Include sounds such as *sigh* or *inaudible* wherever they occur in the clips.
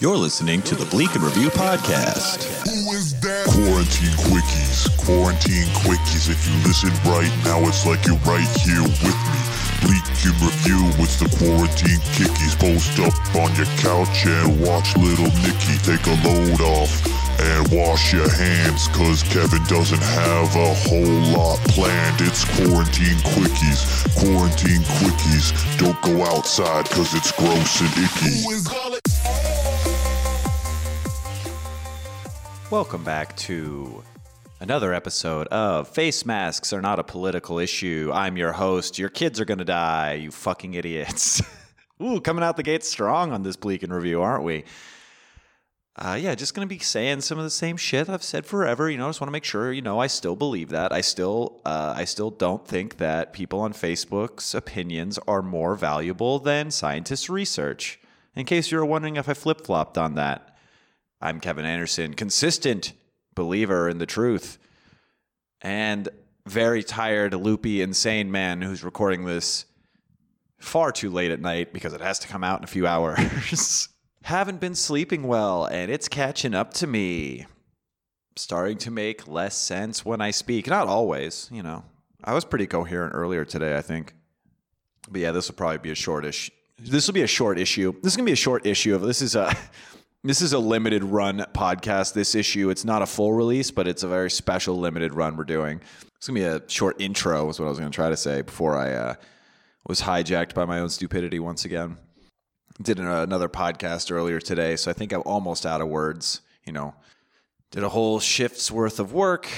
You're listening to the Bleak and Review podcast. Who is that? Quarantine quickies, quarantine quickies. If you listen right now, it's like you're right here with me. Bleak and review, it's the quarantine kickies. Post up on your couch and watch little Nicky take a load off. And wash your hands, cause Kevin doesn't have a whole lot planned. It's quarantine quickies, quarantine quickies. Don't go outside, cause it's gross and icky. Welcome back to another episode of Face Masks Are Not a Political Issue. I'm your host. Your kids are going to die, you fucking idiots. *laughs* Ooh, coming out the gate strong on this Bleak and Review, aren't we? Uh, yeah, just going to be saying some of the same shit I've said forever. You know, I just want to make sure, you know, I still believe that. I still, uh, I still don't think that people on Facebook's opinions are more valuable than scientists' research. In case you're wondering if I flip flopped on that. I'm Kevin Anderson, consistent believer in the truth, and very tired, loopy, insane man who's recording this far too late at night because it has to come out in a few *laughs* hours. Haven't been sleeping well, and it's catching up to me. Starting to make less sense when I speak. Not always, you know. I was pretty coherent earlier today, I think. But yeah, this will probably be a shortish. This will be a short issue. This is gonna be a short issue of this is a *laughs* this is a limited run podcast. This issue, it's not a full release, but it's a very special limited run we're doing. It's gonna be a short intro, is what I was gonna try to say before I uh, was hijacked by my own stupidity once again. Did another podcast earlier today, so I think I'm almost out of words. You know, did a whole shift's worth of work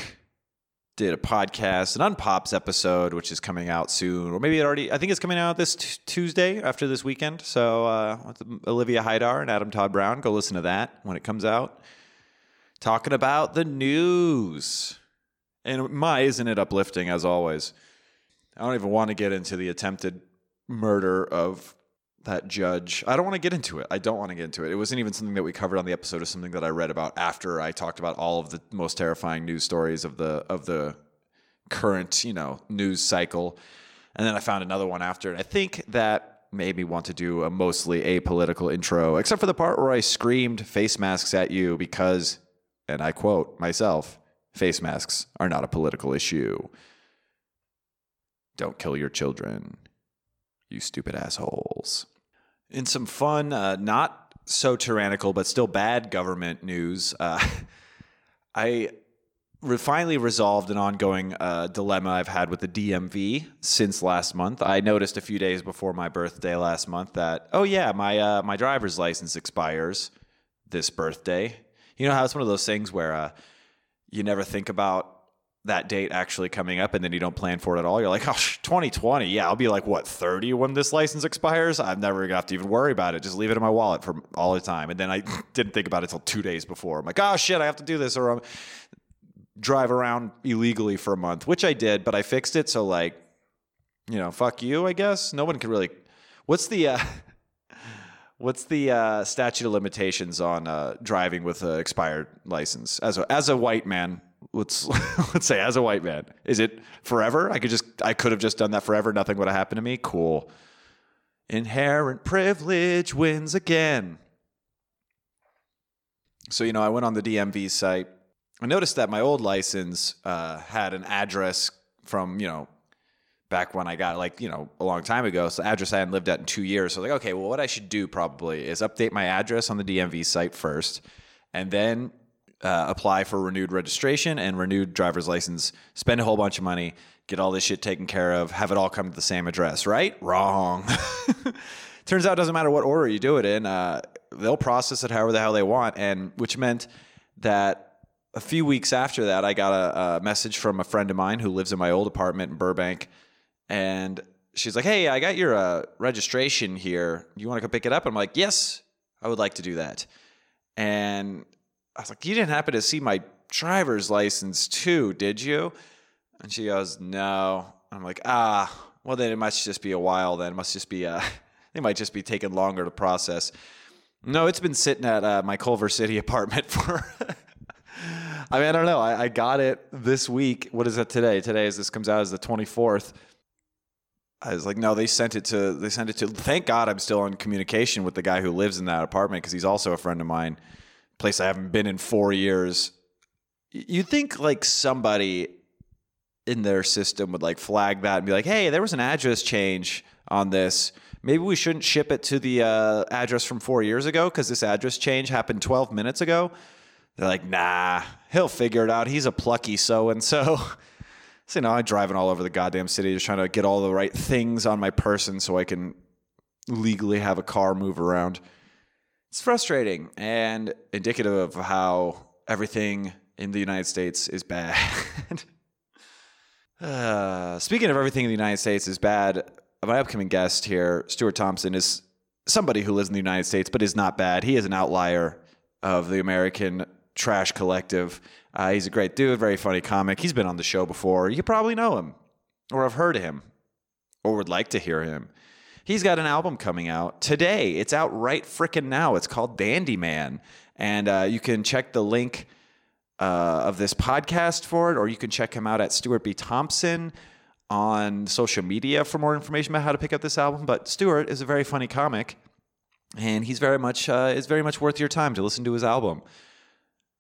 did a podcast, an Unpops episode, which is coming out soon, or maybe it already. I think it's coming out this t- Tuesday after this weekend. So uh, Olivia Hydar and Adam Todd Brown, go listen to that when it comes out. Talking about the news, and my isn't it uplifting as always? I don't even want to get into the attempted murder of that judge. I don't want to get into it. I don't want to get into it. It wasn't even something that we covered on the episode. Of something that I read about after I talked about all of the most terrifying news stories of the of the current, you know, news cycle. And then I found another one after. And I think that made me want to do a mostly apolitical intro, except for the part where I screamed face masks at you because, and I quote myself, face masks are not a political issue. Don't kill your children you stupid assholes. In some fun, uh, not so tyrannical, but still bad government news, uh, *laughs* I re- finally resolved an ongoing uh, dilemma I've had with the DMV since last month. I noticed a few days before my birthday last month that, oh, yeah, my, uh, my driver's license expires this birthday. You know how it's one of those things where uh, you never think about that date actually coming up and then you don't plan for it at all. You're like, oh, 2020. Yeah, I'll be like, what, 30 when this license expires? I'm never going to have to even worry about it. Just leave it in my wallet for all the time. And then I *laughs* didn't think about it until two days before. I'm like, oh, shit, I have to do this or I'm drive around illegally for a month, which I did, but I fixed it. So, like, you know, fuck you, I guess. No one can really. What's the. Uh, *laughs* What's the uh, statute of limitations on uh, driving with an expired license as a, as a white man? Let's *laughs* let's say as a white man is it forever? I could just i could have just done that forever. Nothing would have happened to me. Cool. Inherent privilege wins again. So you know i went on the dmv site. I noticed that my old license uh, had an address from you know back when i got like you know a long time ago. So address i hadn't lived at in two years. So like okay well what i should do probably is update my address on the dmv site first. And then uh, apply for renewed registration and renewed driver's license, spend a whole bunch of money, get all this shit taken care of, have it all come to the same address, right? Wrong. *laughs* Turns out it doesn't matter what order you do it in, uh, they'll process it however the hell they want. And which meant that a few weeks after that, I got a, a message from a friend of mine who lives in my old apartment in Burbank. And she's like, Hey, I got your uh, registration here. You want to come pick it up? I'm like, Yes, I would like to do that. And I was like, you didn't happen to see my driver's license too, did you? And she goes, no. I'm like, ah, well then it must just be a while. Then it must just be uh, *laughs* it might just be taking longer to process. No, it's been sitting at uh, my Culver City *laughs* apartment for. I mean, I don't know. I, I, got it this week. What is it today? Today, as this comes out, is the 24th. I was like, no, they sent it to they sent it to. Thank God I'm still in communication with the guy who lives in that apartment because he's also a friend of mine. Place I haven't been in four years. You'd think like somebody in their system would like flag that and be like, hey, there was an address change on this. Maybe we shouldn't ship it to the uh, address from four years ago because this address change happened 12 minutes ago. They're like, nah, he'll figure it out. He's a plucky so and so. So, you know, I'm driving all over the goddamn city just trying to get all the right things on my person so I can legally have a car move around. It's frustrating and indicative of how everything in the United States is bad. *laughs* uh, speaking of everything in the United States is bad, my upcoming guest here, Stuart Thompson, is somebody who lives in the United States but is not bad. He is an outlier of the American trash collective. Uh, he's a great dude, very funny comic. He's been on the show before. You probably know him or have heard him or would like to hear him. He's got an album coming out today. It's out right frickin' now. It's called Dandy Man. And uh, you can check the link uh, of this podcast for it, or you can check him out at Stuart B. Thompson on social media for more information about how to pick up this album. But Stuart is a very funny comic, and he's very much uh, is very much worth your time to listen to his album.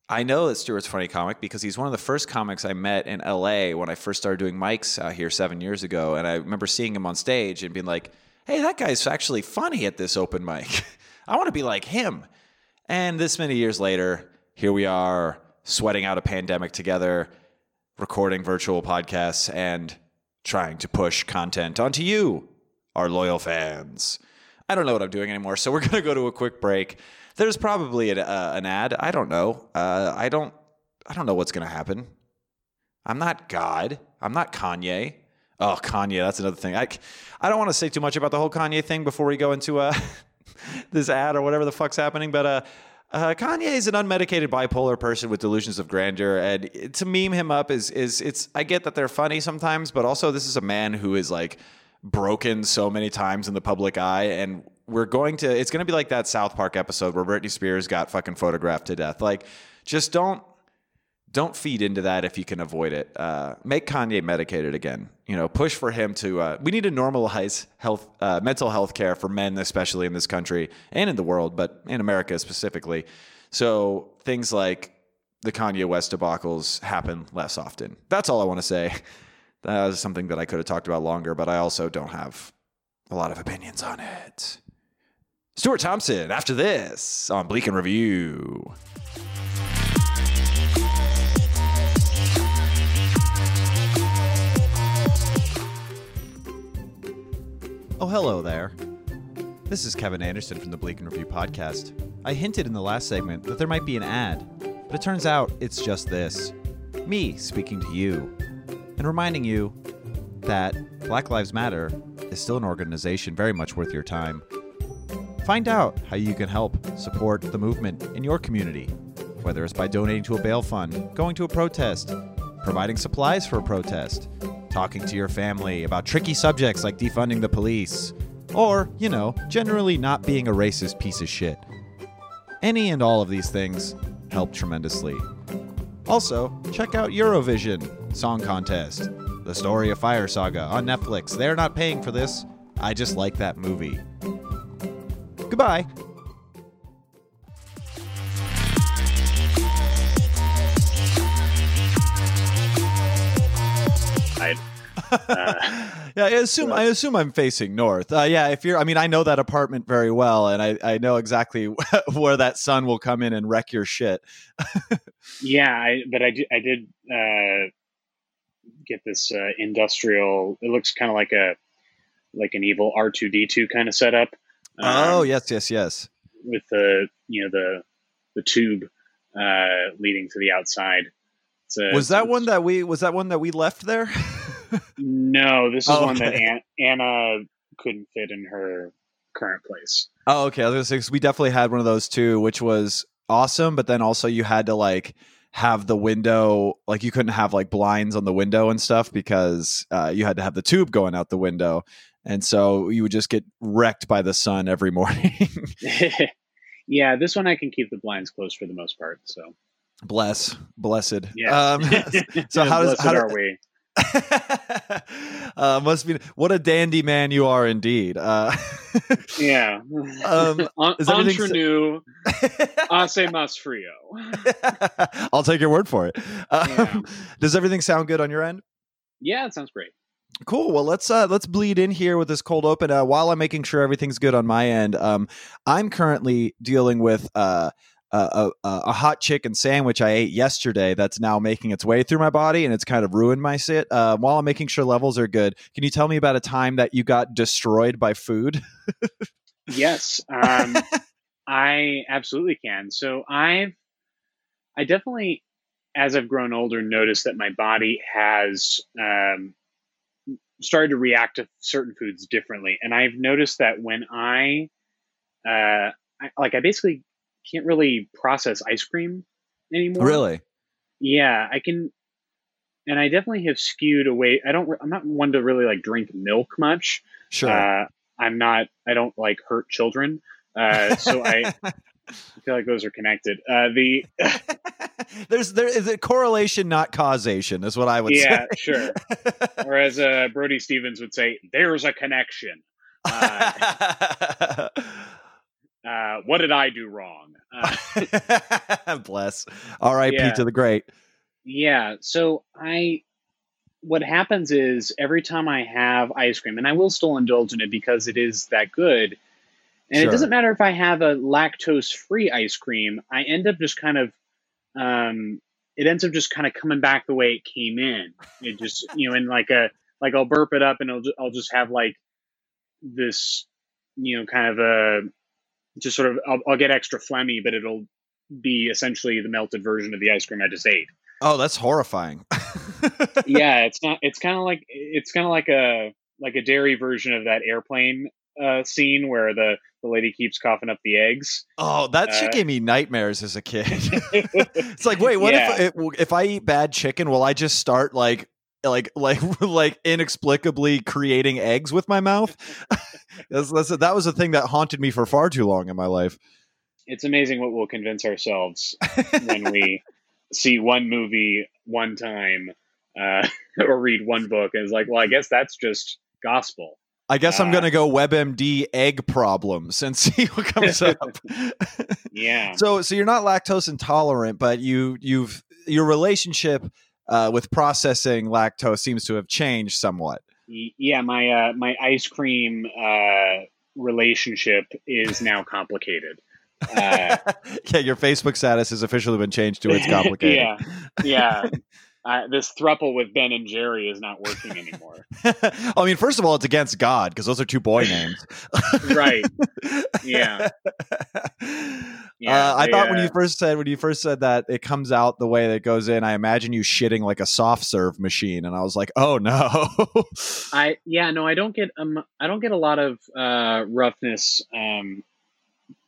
I know that Stuart's funny comic because he's one of the first comics I met in LA when I first started doing mics out here seven years ago. And I remember seeing him on stage and being like, hey, that guy's actually funny at this open mic. *laughs* I want to be like him. And this many years later, here we are sweating out a pandemic together, recording virtual podcasts, and trying to push content onto you, our loyal fans. I don't know what I'm doing anymore, so we're *laughs* going to go to a quick break. There's probably an, uh, an ad. I don't know. Uh, I don't. I don't know what's going to happen. I'm not God. I'm not Kanye. Oh, Kanye. That's another thing. I, I don't want to say too much about the whole Kanye thing before we go into uh, *laughs* this ad or whatever the fuck's happening. But uh, uh, Kanye is an unmedicated bipolar person with delusions of grandeur, and to meme him up is is it's. I get that they're funny sometimes, but also this is a man who is like broken so many times in the public eye, and we're going to it's going to be like that South Park episode where Britney Spears got fucking photographed to death. Like just don't don't feed into that if you can avoid it. Uh, make Kanye medicated again. You know, push for him to. Uh, we need to normalize health, uh, mental health care for men, especially in this country and in the world, but in America specifically. So things like the Kanye West debacles happen less often. That's all I want to say. That was something that I could have talked about longer, but I also don't have a lot of opinions on it. Stuart Thompson after this on Bleak and Review. Oh, hello there. This is Kevin Anderson from the Bleak and Review podcast. I hinted in the last segment that there might be an ad, but it turns out it's just this me speaking to you and reminding you that Black Lives Matter is still an organization very much worth your time. Find out how you can help support the movement in your community, whether it's by donating to a bail fund, going to a protest, providing supplies for a protest, talking to your family about tricky subjects like defunding the police, or, you know, generally not being a racist piece of shit. Any and all of these things help tremendously. Also, check out Eurovision Song Contest, the story of Fire Saga on Netflix. They're not paying for this. I just like that movie. Goodbye. *laughs* yeah, I assume I assume I'm facing north. Uh, yeah, if you're, I mean, I know that apartment very well, and I, I know exactly *laughs* where that sun will come in and wreck your shit. *laughs* yeah, I, but I did, I did uh, get this uh, industrial. It looks kind of like a like an evil R two D two kind of setup. Um, oh yes, yes, yes. With the you know the the tube uh, leading to the outside. A, was that one that we was that one that we left there? No, this is oh, one that An- Anna couldn't fit in her current place. Oh, okay. I was gonna say cause we definitely had one of those too, which was awesome. But then also you had to like have the window like you couldn't have like blinds on the window and stuff because uh, you had to have the tube going out the window. And so you would just get wrecked by the sun every *laughs* morning. *laughs* Yeah this one i can keep the blinds closed for the most part so. Bless. Blessed. Yeah. Um, *laughs* so how does how are we *laughs* uh, must be what a dandy man you are indeed. Uh, *laughs* yeah. Um, *laughs* is Entre nous, hace más frio. I'll take your word for it. Um, Yeah. Does everything sound good on your end? Yeah, it sounds great. Cool. Well, let's uh, let's bleed in here with this cold open. Uh, while I'm making sure everything's good on my end, um, I'm currently dealing with uh, a, a, a hot chicken sandwich I ate yesterday that's now making its way through my body and it's kind of ruined my sit. Uh, while I'm making sure levels are good, can you tell me about a time that you got destroyed by food? Yes, um, I absolutely can. So I've, I definitely, as I've grown older, noticed that my body has um, started to react to certain foods differently, and I've noticed that when I, uh, I like, I basically can't really process ice cream anymore. really? Yeah, I can, and I definitely have skewed away. I don't. I'm not one to really like drink milk much. Sure. Uh, I'm not. I don't like hurt children. Uh, so I *laughs* feel like those are connected. Uh, the *laughs* There's there is a correlation, not causation, is what I would yeah, say. sure. *laughs* Or as uh, Brody Stevens would say, "There's a connection." Uh, uh, what did I do wrong? Uh, *laughs* Bless. R.I.P. Yeah. to the great. yeah. So I. What happens is every time I have ice cream, and I will still indulge in it because it is that good. And Sure. it doesn't matter if I have a lactose free ice cream, I end up just kind of, um, it ends up just kind of coming back the way it came in. It just, you know, in like a, like I'll burp it up and it'll, I'll just have like this, you know, kind of a, just sort of, I'll, I'll get extra phlegmy, but it'll be essentially the melted version of the ice cream I just ate. Oh, that's horrifying. *laughs* yeah, it's not, it's kind of like, it's kind of like a, like a dairy version of that airplane uh, scene where the, the lady keeps coughing up the eggs. Oh, that shit Uh, gave me nightmares as a kid. *laughs* *laughs* it's like, wait, what Yeah. if if if I eat bad chicken, will I just start like like like *laughs* like inexplicably creating eggs with my mouth? *laughs* that's, that's that was a thing that haunted me for far too long in my life. it's amazing what we'll convince ourselves when we *laughs* see one movie one time uh, or read one book and it's like well i guess that's just gospel I guess I'm Uh, gonna go WebMD egg problems and see what comes up. yeah so so you're not lactose intolerant, but you you've your relationship uh, with processing lactose seems to have changed somewhat. Yeah my uh, my ice cream uh, relationship is now complicated uh, *laughs* yeah, your Facebook status has officially been changed to it's *laughs* complicated. yeah yeah *laughs* uh, this thruple with ben and jerry is not working anymore *laughs* I mean, first of all, it's against God because those are two boy names. *laughs* right yeah *laughs* Yeah, uh, I they, thought when uh, you first said when you first said that it comes out the way that it goes in, I imagine you shitting like a soft serve machine, and I was like, oh no. I yeah no I don't get um I don't get a lot of uh, roughness um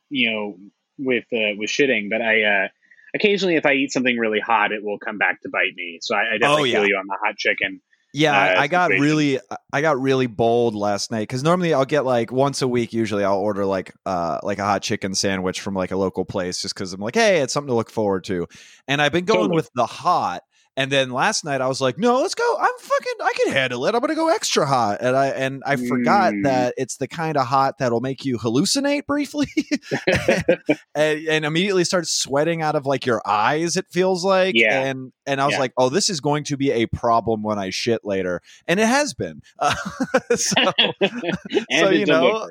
you know with uh, with shitting but I uh, occasionally if I eat something really hot it will come back to bite me so I, I definitely Oh, yeah. feel you on the hot chicken Yeah, uh, I, got situation. really, I got really bold last night because normally I'll get like once a week. Usually I'll order like, uh, like a hot chicken sandwich from like a local place just because I'm like, hey, it's something to look forward to. And I've been going Totally. with the hot. And then last night I was like, no, let's go. I'm fucking, I can handle it. I'm gonna go extra hot. And I and I forgot Mm. that it's the kind of hot that'll make you hallucinate briefly, *laughs* *laughs* and, and immediately start sweating out of like your eyes. It feels like, Yeah. And and I was Yeah. like, oh, this is going to be a problem when I shit later, and it has been. Uh, *laughs* so, and So, you know.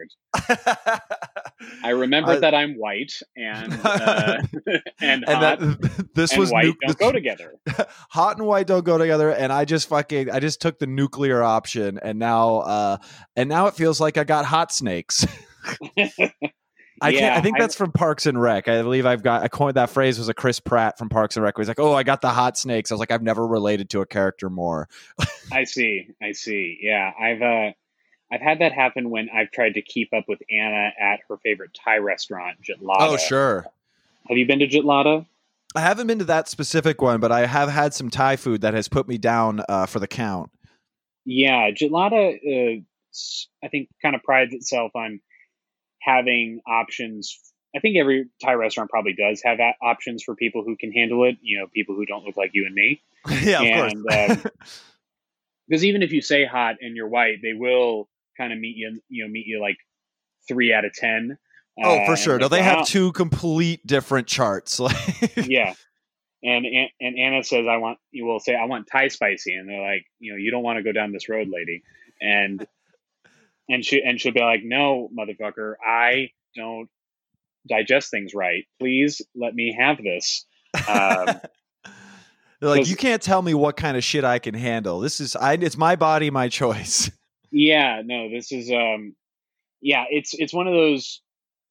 I remember I- that I'm white and uh, *laughs* *laughs* and, and hot that *laughs* this and was white nu- don't go together. hot and white don't go together and i just fucking i just took the nuclear option and now uh and now it feels like i got hot snakes I can't. Yeah, I think I- that's from Parks and Rec. I believe I've got. I coined that phrase was a Chris Pratt from Parks and Rec. He's like, "Oh, I got the hot snakes." I was like, "I've never related to a character more." I see. I see. Yeah, I've uh, I've had that happen when I've tried to keep up with Anna at her favorite Thai restaurant, Jitlada. Oh, sure. Have you been to Jitlada? I haven't been to that specific one, but I have had some Thai food that has put me down uh, for the count. Yeah, Jitlada, uh, I think, kind of prides itself on having options. I think every Thai restaurant probably does have a- options for people who can handle it. You know, people who don't look like you and me. *laughs* yeah, of and course. um, *laughs* because even if you say hot and you're white, they will kind of meet you, you know, meet you like three out of ten. Oh, Uh, for sure. No, they wow. have two complete different charts. *laughs* Like, yeah. And, and and Anna says, "I want." You will say, "I want Thai spicy," and they're like, "You know, you don't want to go down this road, lady." And and she and she'll be like, "No, motherfucker, I don't digest things right. Please let me have this." Um, *laughs* They're like, you can't tell me what kind of shit I can handle. This is, I, it's my body, my choice. *laughs* yeah, no, this is um, yeah, it's it's one of those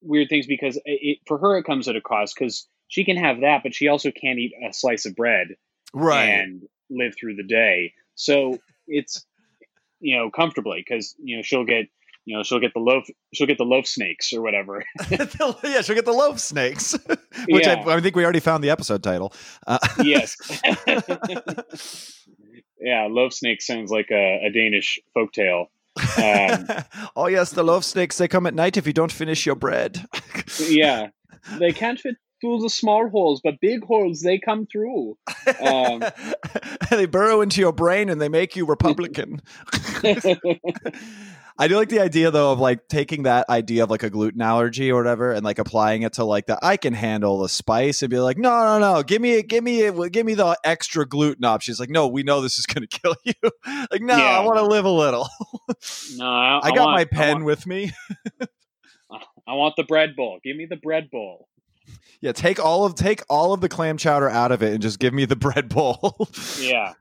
weird things because it, for her it comes at a cost because she can have that, but she also can't eat a slice of bread Right. and live through the day. So it's you know comfortably because you know she'll get you know she'll get the loaf she'll get the loaf snakes or whatever. *laughs* *laughs* yeah, she'll get the loaf snakes, *laughs* which Yeah. I, I think we already found the episode title. Uh, yes. yeah, loaf snake sounds like a, a Danish folktale. Um, oh yes, the loaf snakes. They come at night if you don't finish your bread. yeah, they can't fit through the small holes, but big holes they come through. Um, they burrow into your brain and they make you Republican. I do like the idea though of like taking that idea of like a gluten allergy or whatever and like applying it to like the I can handle the spice and be like, no, no, no, give me, give me, give me the extra gluten option. She's like, no, we know this is going *laughs* to kill you. like, no, Yeah. I want to live a little. no, I, *laughs* I got want- my pen want, with me. I want the bread bowl. Give me the bread bowl. Yeah, take all of take all of the clam chowder out of it and just give me the *laughs* bread bowl. Yeah.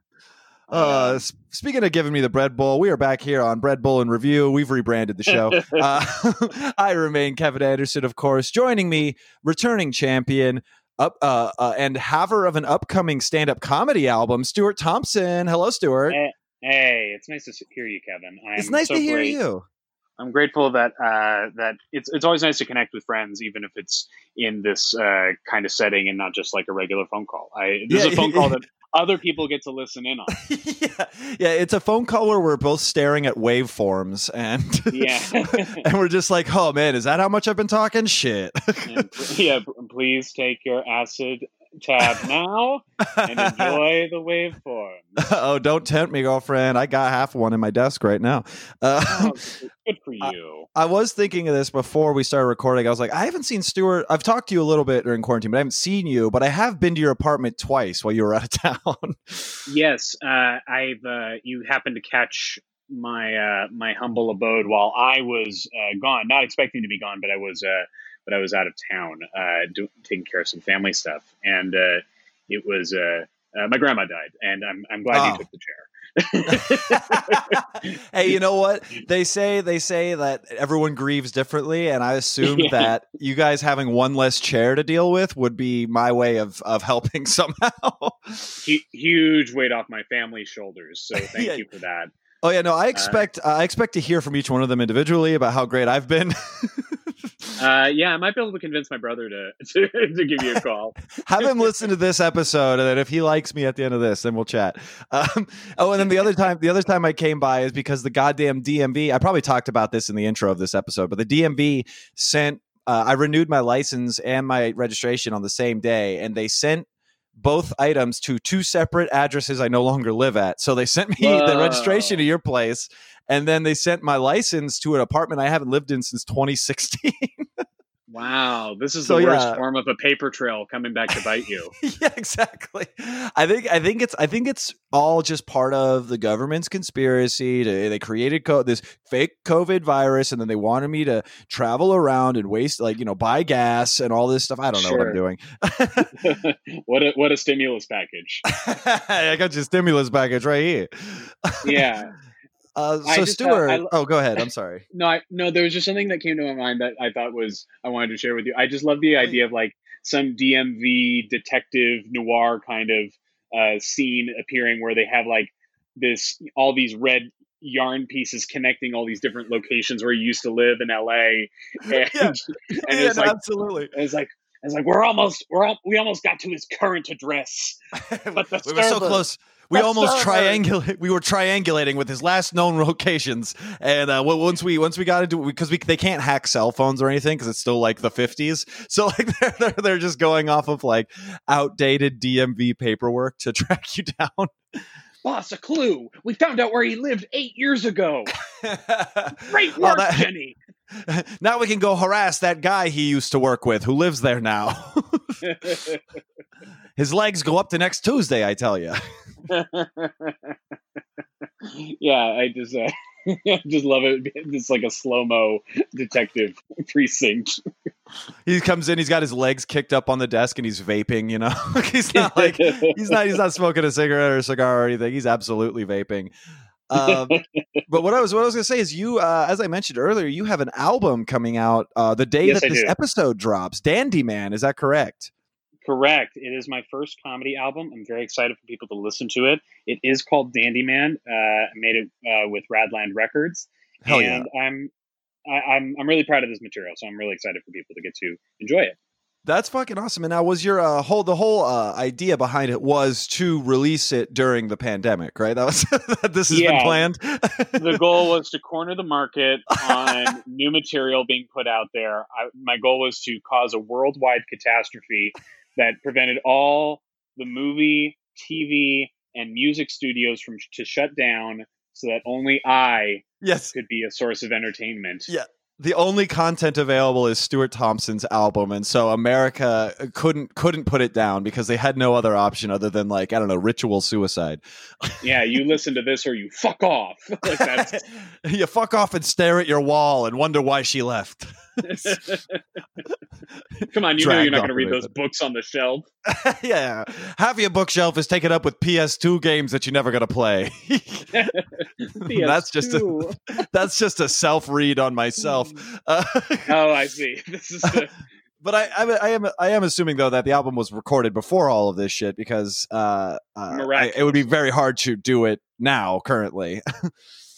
Uh, speaking of giving me the bread bowl, we are back here on Bread Bowl and Review. We've rebranded the show. *laughs* uh, *laughs* I remain Kevin Anderson, of course. Joining me, returning champion, up uh, uh, and haver of an upcoming stand-up comedy album, Stuart Thompson. Hello, Stuart. Hey, Hey, it's nice to hear you, Kevin. I'm it's nice so to hear great- you. I'm grateful that uh, that it's it's always nice to connect with friends, even if it's in this uh, kind of setting and not just like a regular phone call. I this Yeah, is a phone call that *laughs* other people get to listen in on. *laughs* yeah, yeah. It's a phone call where we're both staring at waveforms, and *laughs* Yeah. *laughs* and we're just like, oh man, is that how much I've been talking? Shit. And, yeah, please take your acid tab now and enjoy the *laughs* waveform. oh, don't tempt me, girlfriend. I got half one in my desk right now. Uh, Oh, *laughs* good for you. I was thinking of this before we started recording. I was like, I haven't seen Stuart. I've talked to you a little bit during quarantine, but I haven't seen you. But I have been to your apartment twice while you were out of *laughs* town. Yes, uh, I've uh, you happened to catch my uh, my humble abode while I was uh, gone, not expecting to be gone, but I was uh, but I was out of town uh, do, taking care of some family stuff, and uh, it was uh, uh, my grandma died, and I'm I'm glad Oh. you took the chair. *laughs* *laughs* hey, you know what they say? They say that everyone grieves differently, and I assumed *laughs* Yeah. that you guys having one less chair to deal with would be my way of of helping somehow. Hu- huge weight off my family's shoulders, so thank Yeah. you for that. Oh yeah, no, I expect I expect to hear from each one of them individually about how great I've been. *laughs* Uh, yeah, I might be able to convince my brother to *laughs* to, to give you a call. *laughs* Have him listen to this episode, and then if he likes me at the end of this, then we'll chat. Um, oh, and then the other time, the other time I came by is because the goddamn DMV. I probably talked about this in the intro of this episode, but the DMV sent. Uh, I renewed my license and my registration on the same day, and they sent both items to two separate addresses I no longer live at. So they sent me the registration to your place, and then they sent my license to an apartment I haven't lived in since 2016. Wow, this is So, the worst yeah. form of a paper trail coming back to bite you. *laughs* yeah, exactly. I think I think it's I think it's all just part of the government's conspiracy. To, they created co- this fake COVID virus, and then they wanted me to travel around and waste like you know buy gas and all this stuff. I don't know what I'm doing. *laughs* *laughs* what a what a stimulus package. I got your stimulus package right here. Yeah. Uh, so Stuart, I oh, go ahead. *laughs* I'm sorry. No, I, no, there was just something that came to my mind that I thought was I wanted to share with you. I just love the idea of like some DMV detective noir kind of uh, scene appearing where they have like this all these red yarn pieces connecting all these different locations where you used to live in LA, *laughs* and, Yeah. *laughs* and Yeah, it's no, like absolutely. it's like it's like we're almost we're al- we almost got to his current address. But the we were so close. We almost triangulate. We were triangulating with his last known *laughs* locations, and uh, well, once we once we got into because we they can't hack cell phones or anything because it's still like the fifties. *laughs* So like *laughs* they're, they're they're just going off of like outdated DMV paperwork to track you down. Boss, a clue. We found out where he lived eight years ago. Great work, that- Jenny. now we can go harass that guy he used to work with who lives there now. His legs go up to next Tuesday, I tell you. *laughs* yeah, I just uh, *laughs* just love it. *laughs* It's like a slow mo detective precinct. He comes in, he's got his legs kicked up on the desk and he's vaping, you know. he's not like he's not he's not smoking a cigarette or a cigar or anything. He's absolutely vaping. Um, but what I was what I was gonna say is you, uh, as I mentioned earlier, you have an album coming out uh, the day Yes, that I this do. episode drops. Dandy Man, is that correct? Correct. It is my first comedy album. I'm very excited for people to listen to it. It is called Dandy Man. Uh, I made it uh, with Radland Records, Hell yeah. and I'm I, I'm I'm really proud of this material. So I'm really excited for people to get to enjoy it. That's fucking awesome. And now, was your uh, whole the whole uh, idea behind it was to release it during the pandemic, right? That was *laughs* this has been planned. the *laughs* goal was to corner the market on new material being put out there. I, my goal was to cause a worldwide catastrophe that prevented all the movie, TV, and music studios from to shut down, so that only I yes, could be a source of entertainment. Yeah. the only content available is Stuart Thompson's album, and so America uh, couldn't couldn't put it down because they had no other option other than like I don't know ritual suicide. Yeah, you *laughs* listen to this or you fuck off. *laughs* like *laughs* you fuck off and stare at your wall and wonder why she left. *laughs* come on, you know you're not going to read those books on the shelf. *laughs* yeah, half your bookshelf is taken up with PS2 games that you're never gonna play. *laughs* That's just a that's just a self read on myself. Uh, oh, I see. This is the, but I, I, I am I am assuming though that the album was recorded before all of this shit because uh, uh, I, it would be very hard to do it now currently.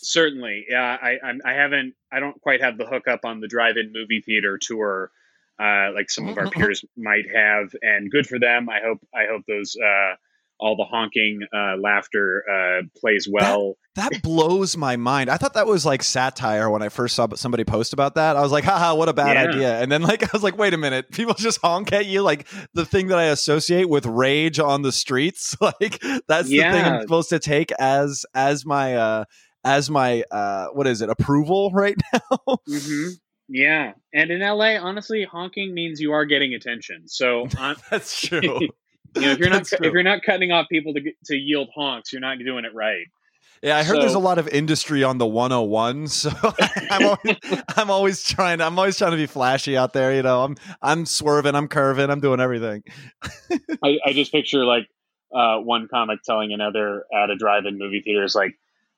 Certainly. Yeah, I I'm, I haven't. I don't quite have the hookup on the drive-in movie theater tour. Uh, like some of our peers might have, and good for them. I hope. I hope those uh, all the honking uh, laughter uh, plays well. That blows my mind. I thought that was like satire when I first saw somebody post about that. I was like, haha, what a bad Yeah. idea. And then like *laughs* I was like, wait a minute, people just honk at you like the thing that I associate with rage on the streets. *laughs* Like that's the thing I'm supposed to take as as my uh as my uh what is it, approval *laughs* right now? hmm Yeah, and in LA, honestly, honking means you are getting attention. So, on, *laughs* that's *laughs* true. you know, if you're not true. if you're not cutting off people to to yield honks, you're not doing it right. Yeah, I heard there's a lot of industry on the 101, so I'm always, I'm always trying. I'm always trying to be flashy out there. You know, I'm I'm swerving, I'm curving, I'm doing everything. I, I just picture like uh, one comic telling another at a drive-in movie theater is like,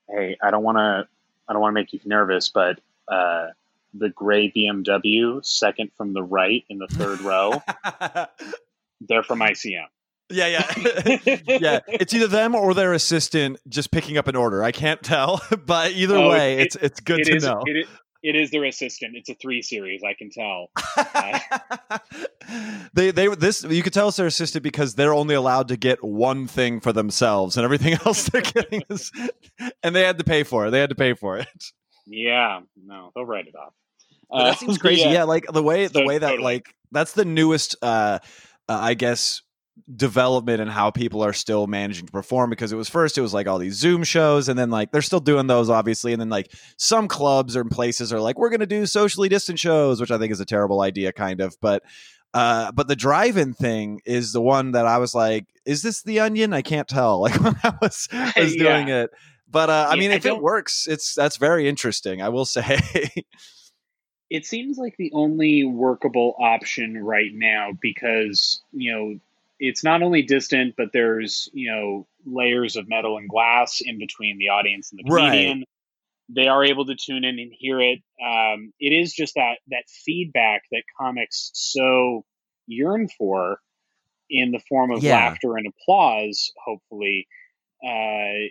"Hey, I don't want to, I don't want to make you nervous, but uh, the gray BMW, second from the right in the third *laughs* row, they're from ICM." yeah, yeah, *laughs* yeah. It's either them or their assistant just picking up an order. I can't tell, *laughs* but either Oh, way, it- it's it's good It to is- know. It it is their assistant. It's a three series. I can tell. *laughs* they they this you could tell it's their assistant because they're only allowed to get one thing for themselves and everything *laughs* else they're getting is *laughs* and they had to pay for it. They had to pay for it. Yeah, no, they'll write it off. But that Uh, seems crazy. Yeah. like the way the So- way that totally. like that's the newest uh, uh I guess development and how people are still managing to perform because it was first it was like all these Zoom shows and then like they're still doing those obviously and then like some clubs or places are like we're going to do socially distant shows which I think is a terrible idea kind of but uh but the drive-in thing is the one that I was like is this the onion? I can't tell *laughs* like when I was *laughs* was doing it but uh I Yeah, mean I if it works it's that's very interesting I will *laughs* say. It seems like the only workable option right now because you know it's not only distant but there's you know layers of metal and glass in between the audience and the Right. comedian they are able to tune in and hear it um, it is just that that feedback that comics so yearn for in the form of Yeah. laughter and applause hopefully uh,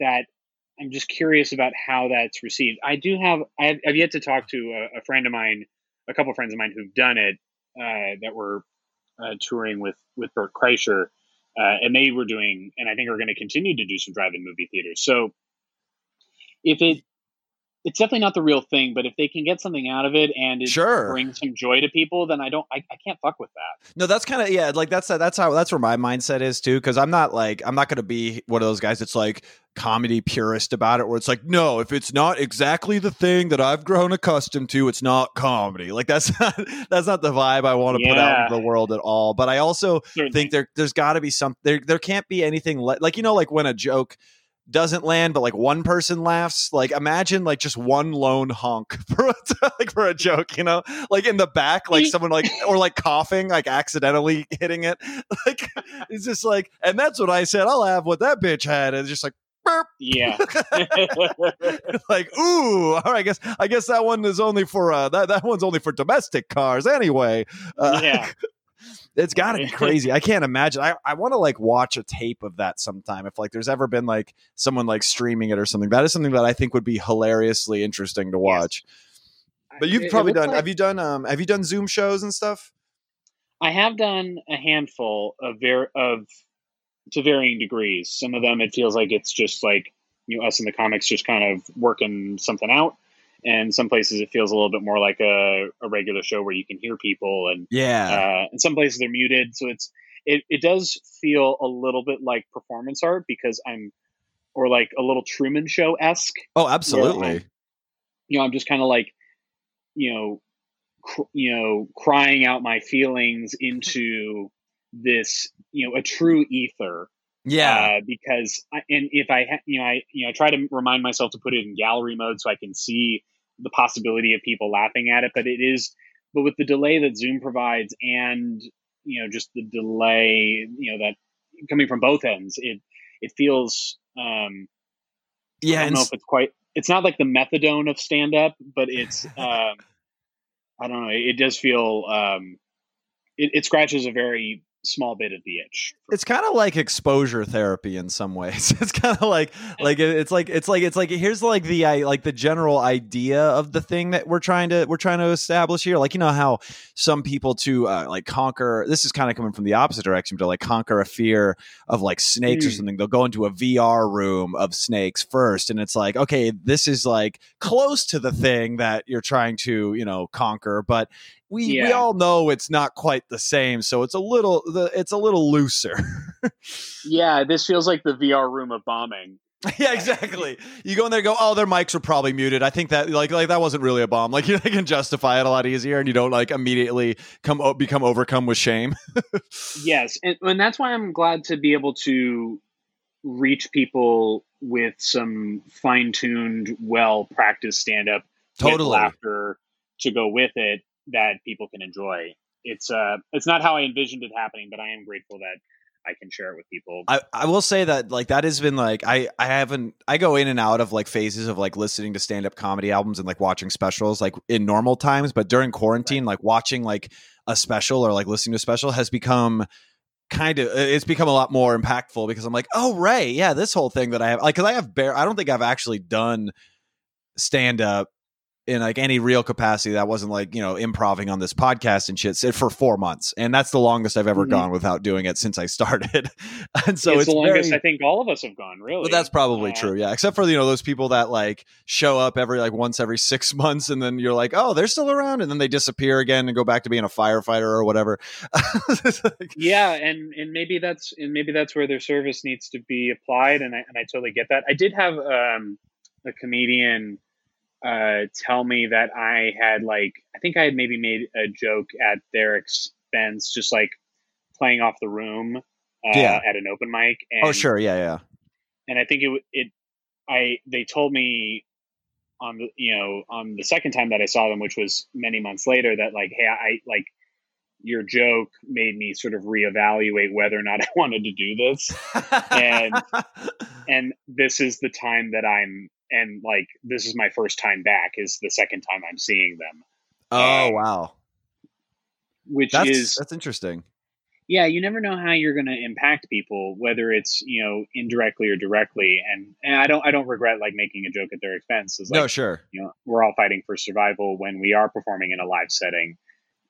that I'm just curious about how that's received. I do have I have, I've yet to talk to a, a friend of mine, a couple of friends of mine who've done it uh, that were uh, touring with with Bert Kreischer, uh, and they were doing, and I think are going to continue to do some drive-in movie theaters. So if it it's definitely not the real thing, but if they can get something out of it and it Sure. brings some joy to people, then I don't, I, I can't fuck with that. No, that's kind of yeah. Like that's that's how that's where my mindset is too. Because I'm not like I'm not going to be one of those guys that's like comedy purist about it, where it's like, no, if it's not exactly the thing that I've grown accustomed to, it's not comedy. Like that's *laughs* not that's not the vibe I want to put out Yeah. into the world at all. But I also Certainly. think there there's got to be some there there can't be anything le- like you know like when a joke doesn't land but like one person laughs like imagine like just one lone honk *laughs* for a, like for a joke you know like in the back like someone like or like coughing like accidentally *laughs* hitting it *laughs* like it's just like and that's what i said i'll have what that bitch had and it's just like burp. yeah. like ooh all right i guess i guess that one is only for uh that, that one's only for domestic cars anyway uh, yeah. It's got to be *laughs* crazy. I can't imagine. I, I want to like watch a tape of that sometime. If like there's ever been like someone like streaming it or something, that is something that I think would be hilariously interesting to Yes. watch. But you've It- it probably looks done. like- have you done? Um, have you done Zoom shows and stuff? I have done a handful of ver- of to varying degrees. Some of them it feels like it's just like you know us in the comics just kind of working something out, and some places it feels a little bit more like a, a regular show where you can hear people, and Yeah. uh, in some places they're muted, so it's it it does feel a little bit like performance art because I'm or like a little Truman Show esque. oh, absolutely. You know, I'm just kind of like you know cr- you know crying out my feelings into this you know a true ether Yeah. uh, because I, and if I ha- you know I you know I try to remind myself to put it in gallery mode so I can see the possibility of people laughing at it but it is but with the delay that Zoom provides and you know just the delay you know that coming from both ends it it feels um yeah. I don't know if it's quite it's not like the methadone of stand up but it's *laughs* um I don't know it does feel um it, it scratches a very small bit of the itch it's kind of like exposure therapy in some ways. *laughs* It's kind of like like it's like it's like it's like here's like the I like the general idea of the thing that we're trying to we're trying to establish here. Like you know how some people to uh, like conquer this is kind of coming from the opposite direction, to like conquer a fear of like snakes or Mm. something, they'll go into a VR room of snakes first, and it's like okay, this is like close to the thing that you're trying to you know conquer, but we we all know it's not quite the same so it's a little the it's a little looser. *laughs* Yeah, this feels like the VR room of bombing. *laughs* yeah exactly. You go in there and go oh their mics are probably muted. I think that like like that wasn't really a bomb. Like *laughs* you can justify it a lot easier and you don't like immediately come o- become overcome with shame. Yes, and, and that's why I'm glad to be able to reach people with some fine-tuned, well-practiced stand-up with totally. laughter to go with it that people can enjoy. It's uh, it's not how I envisioned it happening, but I am grateful that I can share it with people. I, I will say that like that has been like I I haven't I go in and out of like phases of like listening to stand up comedy albums and like watching specials like in normal times, but during quarantine, like watching like a special or like listening to a special has become kind of it's become a lot more impactful because I'm like, oh right, yeah, this whole thing that I have like because I have bare I don't think I've actually done stand up in like any real capacity that wasn't like you know improving on this podcast and shit for four months and that's the longest i've ever Mhm. gone without doing it since i started *laughs* and so it's, it's, the longest very, I think all of us have gone. Really, well, that's probably Uh, true yeah except for you know those people that like show up every like once every six *laughs* months and then you're like oh they're still around and then they disappear again and go back to being a firefighter or whatever *laughs* like- yeah and and maybe that's and maybe that's where their service needs to be applied and i, and I totally get that i did have um, a comedian uh, tell me that i had like i think i had maybe made a joke at their expense just like playing off the room uh, Yeah. at an open mic and, oh sure yeah yeah and i think it it i they told me on the you know on the second time that i saw them which was many months later that like hey i like your joke made me sort of reevaluate whether or not I *laughs* wanted to do this. And- *laughs* And this is the time that I'm, and like, this is my first time back, is the second time I'm seeing them, oh um, wow which that's is, that's interesting yeah, you never know how you're going to impact people, whether it's, you know, indirectly or directly. And, and I don't, I don't regret like making a joke at their expense. It's like, no sure you know, we're all fighting for survival when we are performing in a live setting.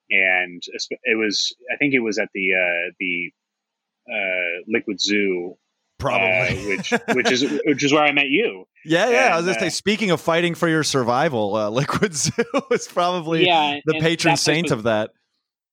And it was, I think it was at the, uh, the, uh, Liquid Zoo Probably. uh, which which is which is where I met you. *laughs* Yeah, yeah. I was And, gonna say, uh, speaking of fighting for your survival, uh, *laughs* Liquid Zoo is probably yeah, the patron saint was- of that.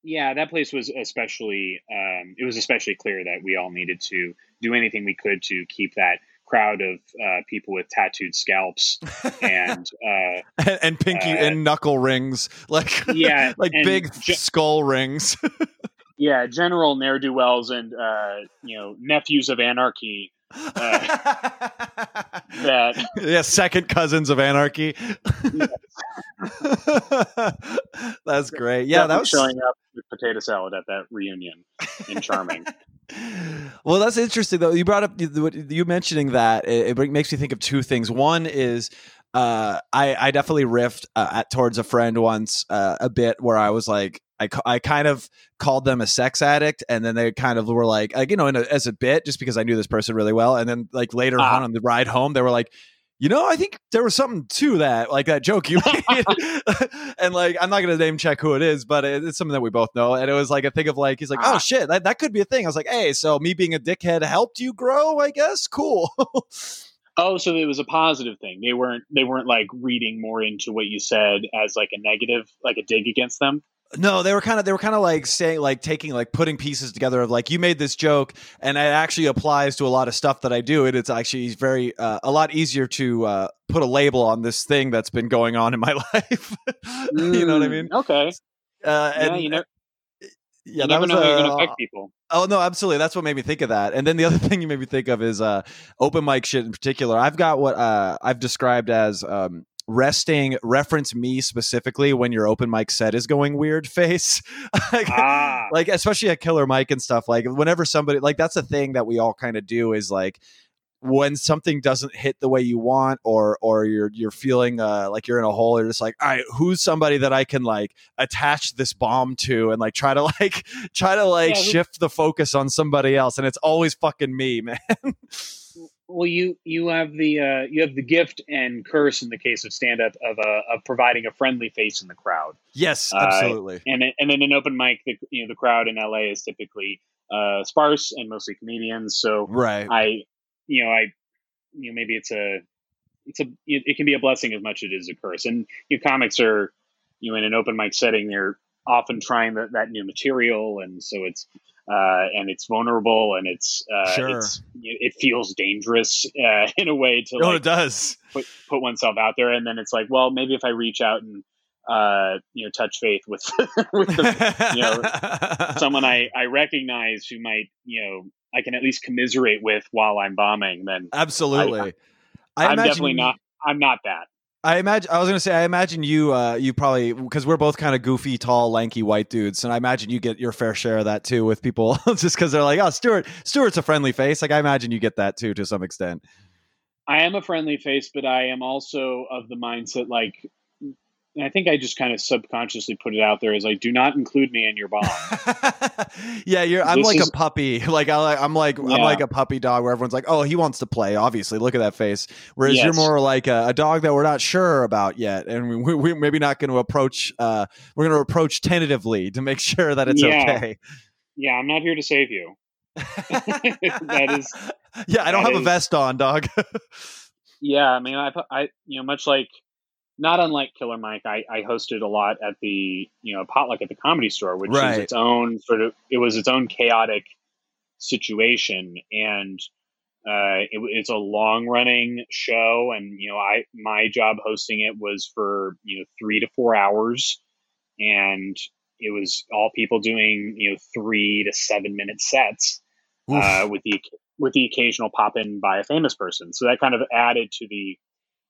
yeah that place was especially um, it was especially clear that we all needed to do anything we could to keep that crowd of uh, people with tattooed scalps *laughs* and uh, and, and pinky Uh, and knuckle rings, like Yeah, like big ju- skull rings. Yeah general ne'er do wells and uh, you know nephews of anarchy *laughs* that yeah, second cousins of anarchy. *laughs* That's great. Yeah, that was showing up with potato salad at that reunion in charming. *laughs* well, that's interesting though. You brought up you you mentioning that it, it makes me think of two things. One is uh, I I definitely riffed uh, at towards a friend once uh, a bit where I was like I I kind of called them a sex addict, and then they kind of were like like you know in a, as a bit just because I knew this person really well, and then like later Ah. on on the ride home they were like. You know, I think there was something to that, like that joke you *laughs* made, *laughs* and like I'm not gonna name check who it is, but it, it's something that we both know. And it was like a thing of like he's like, oh Ah. shit, that, that could be a thing. I was like, hey, so me being a dickhead helped you grow, I guess. Cool. *laughs* Oh, so it was a positive thing. They weren't they weren't like reading more into what you said as like a negative, like a dig against them. No, they were kind of they were kind of like saying like taking like putting pieces together of like you made this joke and it actually applies to a lot of stuff that I do. And it's actually very uh, a lot easier to uh, put a label on this thing that's been going on in my *laughs* life. you know what I mean? Mm, Okay. Uh, Yeah, and, you, ne- yeah, you that never was know how you're going to affect people. Oh no, absolutely. That's what made me think of that. And then the *laughs* other thing you made me think of is uh open mic shit in particular. I've got what uh I've described as um resting reference me specifically when your open mic set is going weird face. *laughs* like, Ah, like especially at Killer Mike and stuff. Like whenever somebody like that's a thing that we all kind of do is like when something doesn't hit the way you want or or you're you're feeling uh like you're in a hole you're just like all right who's somebody that i can like attach this bomb to and like try to *laughs* like try to like Yeah, shift the focus on somebody else and it's always fucking me *laughs* man well, you you have the uh, you have the gift and curse in the case of stand up of uh, of providing a friendly face in the crowd. yes Uh, absolutely And and in an open mic, the you know the crowd in LA is typically uh, sparse and mostly comedians. So right I, you know, I, you know, maybe it's a, it's a, it, it can be a blessing as much as it is a curse. And you know, comics are, you know, in an open mic setting, they're often trying that, that new material, and so it's, uh, and it's vulnerable, and it's, uh, Sure. it's, it feels dangerous uh, *laughs* in a way to oh like it does put put oneself out there, and then it's like, well, maybe if I reach out and, uh, you know, touch faith with *laughs* with the you know, *laughs* someone I, I recognize who might, you know, I can at least commiserate with while I'm bombing, then absolutely I, I'm definitely not. I'm not that. I imagine. I was gonna say. I imagine you. Uh, you probably because we're both kind of goofy, tall, lanky white dudes, and I imagine you get your fair share of that too with people, *laughs* just because they're like, "Oh, Stuart, Stuart's a friendly face." Like I imagine you get that too to some extent. I am a friendly face, but I am also of the mindset like. And I think I just kind of subconsciously put it out there as like, do not include me in your bomb. *laughs* yeah, you're. I'm This like is- a puppy. *laughs* Like I, I'm like I'm like a puppy dog where everyone's like, "Oh, he wants to play." Obviously, look at that face. Whereas you're more like a, a dog that we're not sure about yet, and we, we, we're maybe not going to approach. Uh, we're going to approach tentatively to make *laughs* sure that it's Yeah. okay. yeah, I'm not here to save you. that is, Yeah, I don't have a vest on, dog. yeah. I mean, I, I, you know, much like, not unlike Killer Mike, I, I hosted a lot at the, you know, potluck at the Comedy Store, which Right. is its own sort of, it was its own chaotic situation, and uh, it, it's a long running show, and you know, I my job hosting it was for you know three to four hours, and it was all people doing you know three to seven minute sets uh, with the with the occasional pop in by a famous person. So that kind of added to the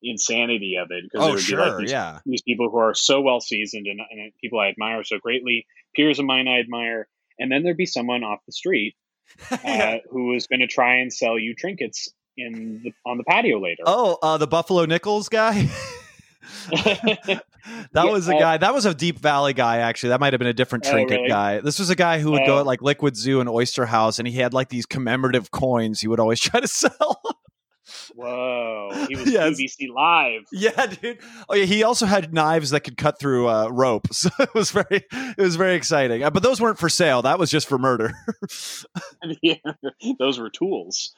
insanity of it because oh, there would be like these, yeah. these people who are so well seasoned and, and people I admire so greatly, peers of mine I admire, and then there'd be someone off the street *laughs* uh, who was going to try and sell you trinkets in the, on the patio later. Oh, uh, the Buffalo Nichols guy. *laughs* *laughs* that Yeah, was a uh, guy. That was a Deep Valley guy. Actually, that might have been a different Oh, trinket really? guy. This was a guy who would go Oh. at like Liquid Zoo and Oyster House, and he had like these commemorative coins he would always try to sell. Whoa, he *laughs* was Yes. BBC Live. Yeah, dude. Oh yeah, he also had knives that could cut through uh, rope, *laughs* so it was very, it was very exciting. Uh, but those weren't for sale. That was just for murder. *laughs* yeah, those were tools.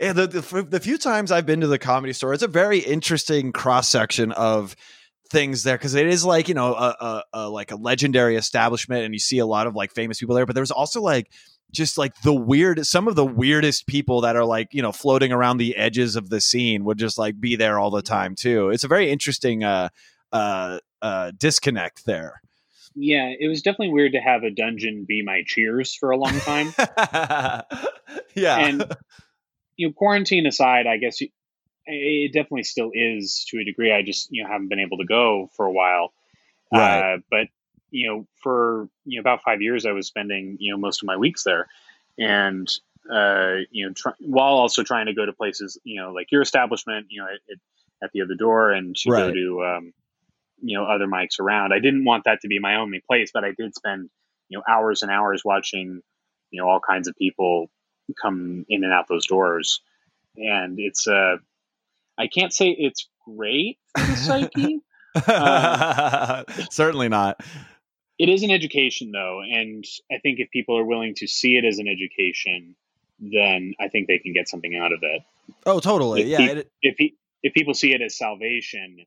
and the, the the few times I've been to the comedy store, it's a very interesting cross section of things there because it is like you know a, a, a like a legendary establishment, and you see a lot of like famous people there. But there's also like just like the weird some of the weirdest people that are like you know floating around the edges of the scene would just like be there all the time too. It's a very interesting uh uh uh disconnect there. Yeah, it was definitely weird to have a dungeon be my cheers for a long time. *laughs* yeah. and you know, quarantine aside, I guess you, it definitely still is to a degree. I just you know haven't been able to go for a while. Right. Uh, but you know, for you know about five years, I was spending you know most of my weeks there, and uh, you know, try, while also trying to go to places you know like your establishment, you know, at, at, the other door, and to Right. go to um, you know other mics around. I didn't want that to be my only place, but I did spend you know hours and hours watching you know all kinds of people come in and out those doors, and it's uh, I can't say it's great for the psyche. *laughs* Certainly not. It is an education, though, and I think if people are willing to see it as an education, then I think they can get something out of it. Oh, totally. If Yeah. It, If pe- if people see it as salvation,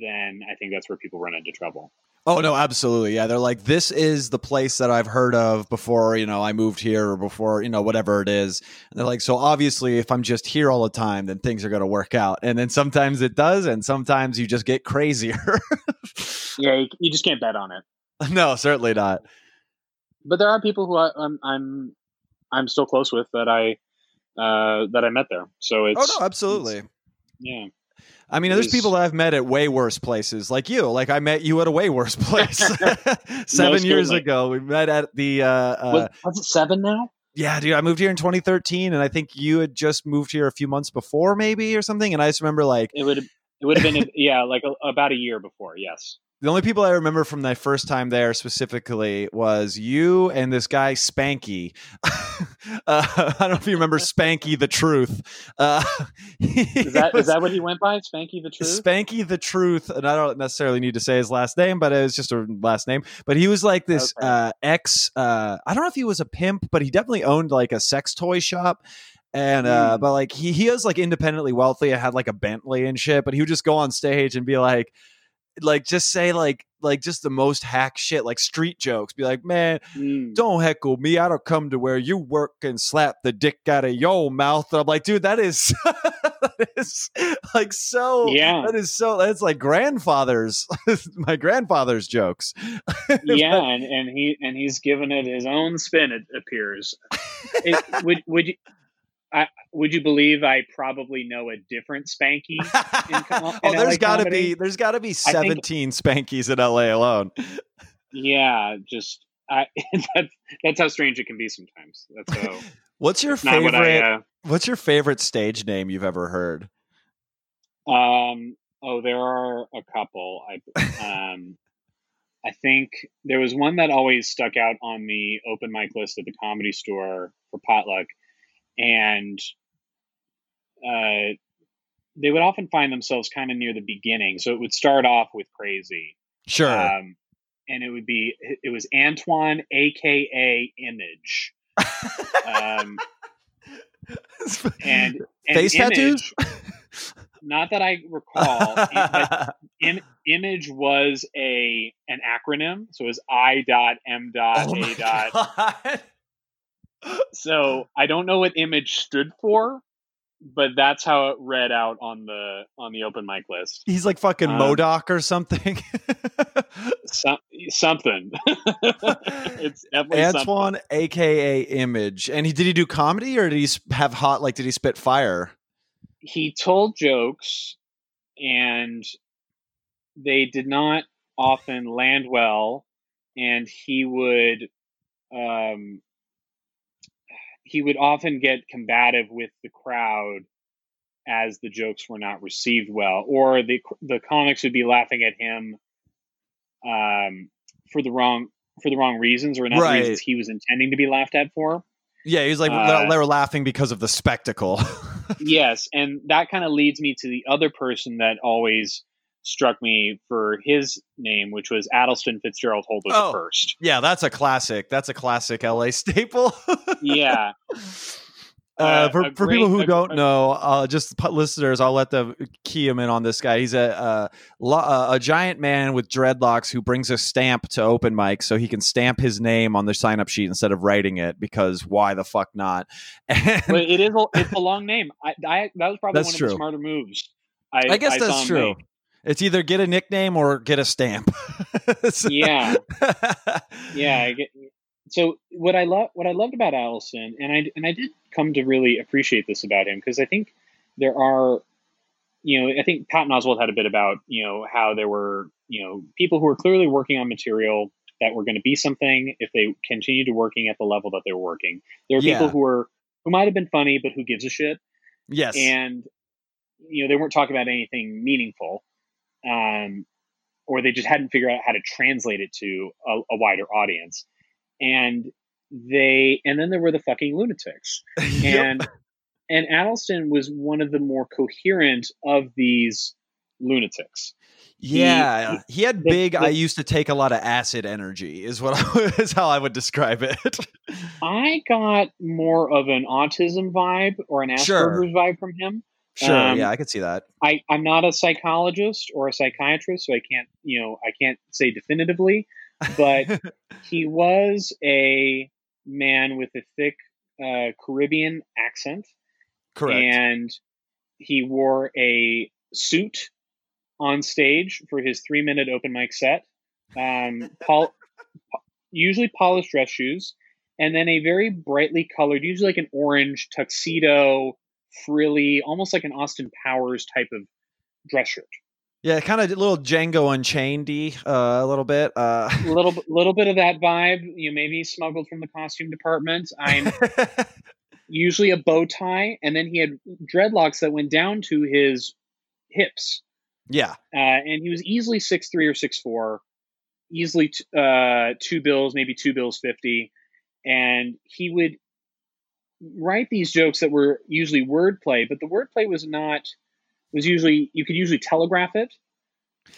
then I think that's where people run into trouble. oh no, absolutely. Yeah, they're like, this is the place that I've heard of before. You know, I moved here or before. You know, whatever it is. And they're like, so obviously, if I'm just here all the time, then things are going to work out. And then sometimes it does, and sometimes you just get crazier. *laughs* Yeah, you just can't bet on it. *laughs* no, certainly not. But there are people who I, I'm I'm I'm still close with that I uh, that I met there. So it's oh no, absolutely. yeah. I mean, there's is- people that I've met at way worse places, like you. Like I met you at a way worse *laughs* place *laughs* seven Most years ago. We met at the. Uh, uh, Was, was it seven now? yeah, dude. I moved here in 2013, and I think you had just moved here a few months before, maybe or something. And I just remember like It would it would have been yeah like a, about a year before. Yes. The only people I remember from my first time there specifically was you and this guy Spanky. *laughs* uh, I don't know if you remember *laughs* Spanky the Truth. Uh, *laughs* Is that is that what he went by? Spanky the Truth. Spanky the Truth, and I don't necessarily need to say his last name, but it was just a last name. But he was like this Okay. uh, ex. Uh, I don't know if he was a pimp, but he definitely owned like a sex toy shop. And uh, Mm. but like he he is like independently wealthy. I had like a Bentley and shit, but he would just go on stage and be like, like just say like like just the most hack shit, like street jokes. Be like, man, Mm. don't heckle me. I don't come to where you work and slap the dick out of your mouth. And I'm like, dude, that is, *laughs* that is like so. Yeah. that is so. That's like grandfather's, *laughs* my grandfather's jokes. *laughs* yeah, and, and he and he's given it his own spin. It appears. It, would would you? I, would you believe I probably know a different Spanky? *laughs* com- oh, there's got to be there's got to be think- 17 spankies in LA alone. *laughs* Yeah, just I. *laughs* That's that's how strange it can be sometimes. That's how What's your favorite? what I. Uh, What's your favorite stage name you've ever heard? Um. Oh, there are a couple. I um. I think there was one that always stuck out on the open mic list at the comedy store for potluck, and uh, they would often find themselves kind of near the beginning. So it would start off with crazy, Sure. um, and it would be it was Antoine, aka Image, um, *laughs* and, and Face tattoos? Not that I recall, but *laughs* image was a an acronym so it was i dot m dot Oh a dot. *laughs* so i don't know what image stood for but that's how it read out on the on the open mic list He's like fucking Um, Modoc or something. *laughs* so, something *laughs* it's definitely something. Antoine, aka Image, and he did he do comedy or did he have hot like did he spit fire? he told jokes and they did not often land well and he would um, he would often get combative with the crowd as the jokes were not received well or the the comics would be laughing at him um, for the wrong for the wrong reasons or not Right. reasons he was intending to be laughed at for Yeah, he was like Uh, they were laughing because of the spectacle. *laughs* yes, and that kind of leads me to the other person that always struck me for his name, which was Addleston Fitzgerald Holder Oh. first. yeah, that's a classic. That's a classic LA *laughs* staple. Yeah, Uh, Uh, for, a for people who a- don't a- know, uh, just listeners, I'll let them key him in on this guy. He's a uh, uh, a giant man with dreadlocks who brings a stamp to open mic so he can stamp his name on the sign up sheet instead of writing it because why the fuck not? *laughs* And but it is a, it's a long name. I, I that was probably one of true. the smarter moves. I, I guess I that's true. make. It's either get a nickname or get a stamp. *laughs* So- Yeah, *laughs* yeah. I get, so what I love, what I loved about Allison, and I and I did come to really appreciate this about him because I think there are, you know, I think Patton Oswalt had a bit about you know how there were you know people who were clearly working on material that were going to be something if they continued to working at the level that they were working. There are people who were who might have been funny, but who gives a shit, yes. and you know they weren't talking about anything meaningful. Um, or they just hadn't figured out how to translate it to a, a wider audience. And they, and then there were the fucking lunatics. *laughs* Yep. And, and Addleston was one of the more coherent of these lunatics. Yeah, he had the- big. the- I used to take a lot of acid energy. Is what *laughs* I, is how I would describe it. I got more of an autism vibe or an Asperger's Sure. vibe from him. Sure, Um, yeah, I could see that. I, I'm not a psychologist or a psychiatrist, so I can't, you know, I can't say definitively, but *laughs* he was a man with a thick uh, Caribbean accent, Correct. and he wore a suit on stage for his three minute open mic set. Um, *laughs* pol- usually polished dress shoes, and then a very brightly colored, usually like an orange tuxedo, frilly, almost like an Austin Powers type of dress shirt. yeah, kind of a little Django Unchained uh, a little bit. Uh, A *laughs* little, little bit of that vibe. You know, maybe smuggled from the costume department. I'm *laughs* usually a bow tie, and then he had dreadlocks that went down to his hips. yeah, uh, and he was easily six three or six four, easily t- uh, two bills, maybe two bills fifty, and he would write these jokes that were usually wordplay, but the wordplay was not was usually you could usually telegraph it,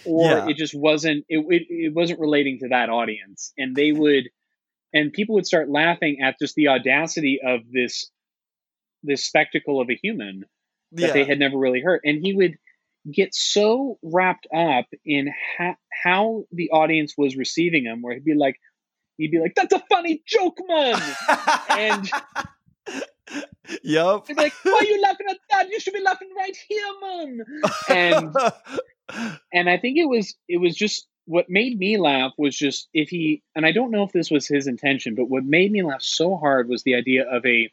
or Yeah. it just wasn't it, it it wasn't relating to that audience, and they would and people would start laughing at just the audacity of this this spectacle of a human that yeah. they had never really heard. And he would get so wrapped up in ha- how the audience was receiving him, where he'd be like, he'd be like, "That's a funny joke, man." *laughs* and yep. be like, "Why are you laughing at that? You should be laughing right here, man." And *laughs* and I think it was it was just what made me laugh was just if he and I don't know if this was his intention, but what made me laugh so hard was the idea of a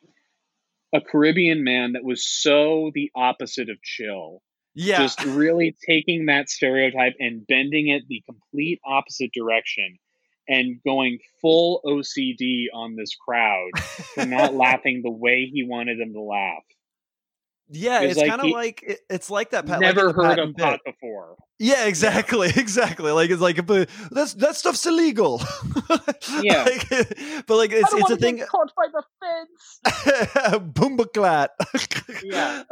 a Caribbean man that was so the opposite of chill. yeah, just really taking that stereotype and bending it the complete opposite direction and going full OCD on this crowd for not *laughs* laughing the way he wanted them to laugh. yeah. it's It's like kind of like it- it's like that. Pat, Never like heard Patton of pot before. Yeah, exactly, *laughs* exactly. Like it's like, but that's that stuff's illegal. *laughs* Yeah. Like, but like it's it's a thing. caught by the feds. Boombaclat. Yeah.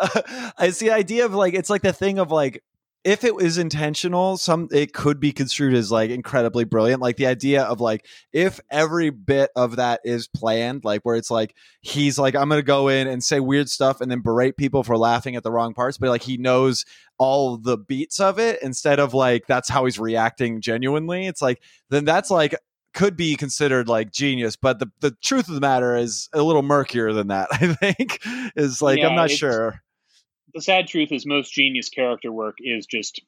it's the idea of like it's like the thing of like if it was intentional, some it could be construed as like incredibly brilliant. Like the idea of like if every bit of that is planned, like where it's like he's like I'm gonna go in and say weird stuff and then berate people for laughing at the wrong parts, but like he knows all the beats of it instead of like that's how he's reacting genuinely. It's like then that's like could be considered like genius, but the, the truth of the matter is a little murkier than that, *laughs* I think. Is like Yeah, I'm not sure. The sad truth is most genius character work is just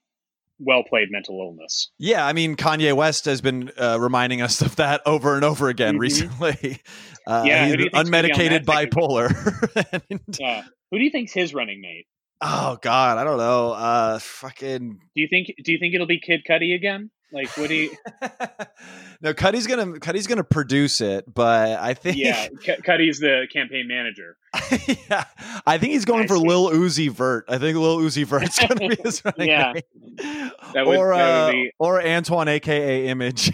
well played mental illness. Yeah, I mean Kanye West has been uh, reminding us of that over and over again Mhm. recently. *laughs* Uh, Yeah, he's who do you think's gonna be on unmedicated bipolar. *laughs* And- Yeah. Who do you think's his running mate? oh God, I don't know. Uh, fucking Do you think do you think it'll be Kid Cudi again? Like what do you *laughs* no, Cudi's gonna Cudi's gonna produce it, but I think Yeah, *laughs* C- Cudi's the campaign manager. yeah, I think he's going I for see. Lil Uzi Vert. I think Lil Uzi Vert's *laughs* to be his running Yeah. mate. That would- or that would uh, be- or Antoine, aka Image.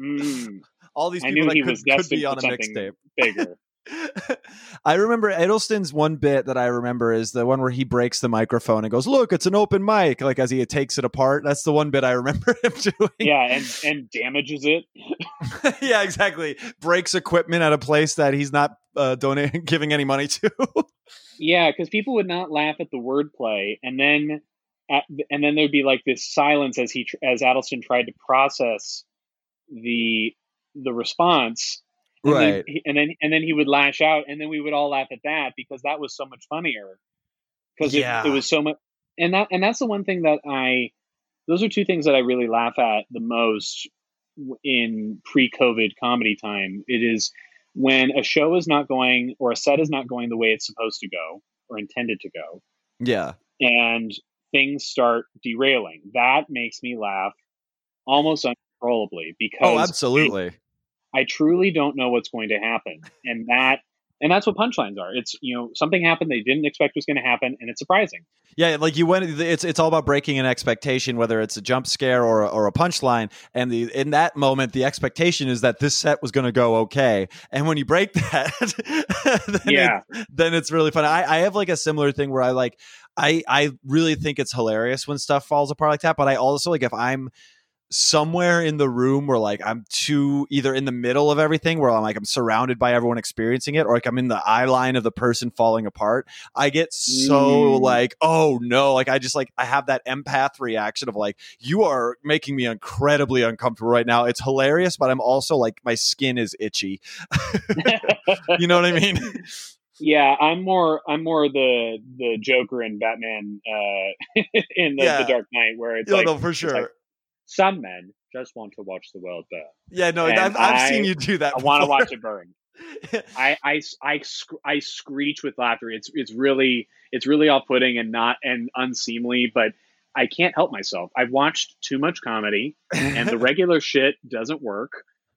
Mm, All these people that he could, could be on a mixtape. bigger. I remember Edelsten's one bit that I remember is the one where he breaks the microphone and goes, "Look, it's an open mic." Like as he takes it apart. That's the one bit I remember *laughs* him doing. Yeah, and and damages it. *laughs* yeah, exactly. Breaks equipment at a place that he's not uh, donating, *laughs* giving any money to. yeah, because people would not laugh at the wordplay, and then at, and then there'd be like this silence as he as Adelsten tried to process the the response and right. Then he, and then and then he would lash out, and then we would all laugh at that because that was so much funnier. Because Yeah. it, it was so much, and that and that's the one thing that I. Those are two things that I really laugh at the most in pre-COVID comedy time. It is when a show is not going or a set is not going the way it's supposed to go or intended to go, yeah. and things start derailing. That makes me laugh almost uncontrollably oh, because Oh, absolutely. I truly don't know what's going to happen. And that and that's what punchlines are. It's you know, something happened they didn't expect was going to happen and it's surprising. Yeah, like you went. It's it's all about breaking an expectation, whether it's a jump scare or a, or a punchline. And the in that moment, the expectation is that this set was going to go okay. And when you break *laughs* that, then Yeah. it, then it's really fun. I, I have like a similar thing where I like I I really think it's hilarious when stuff falls apart like that. But I also like if I'm somewhere in the room where like I'm too either in the middle of everything where I'm like I'm surrounded by everyone experiencing it or like I'm in the eye line of the person falling apart I get so Mm. like oh no like I just like I have that empath reaction of like you are making me incredibly uncomfortable right now it's hilarious but I'm also like my skin is itchy *laughs* you know what I mean *laughs* yeah, I'm more I'm more the the Joker and Batman uh *laughs* in the, Yeah. the Dark Knight where it's no, like no for sure some men just want to watch the world burn. yeah no and I've, I've I- seen you do that I want to watch it burn. *laughs* I, I, I, I screech with laughter. It's it's really it's really off putting and not and unseemly, but I can't help myself. I've watched too much comedy, and the *laughs* regular shit doesn't work.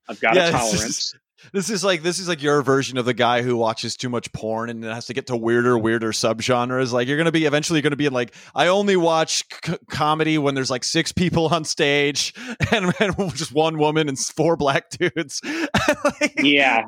I've got Yeah, a just- tolerance. This is like this is like your version of the guy who watches too much porn and has to get to weirder, weirder subgenres. Like you're gonna be eventually gonna be in like I only watch c- comedy when there's like six people on stage *laughs* and, and *laughs* just one woman and four black dudes. *laughs* Like- Yeah,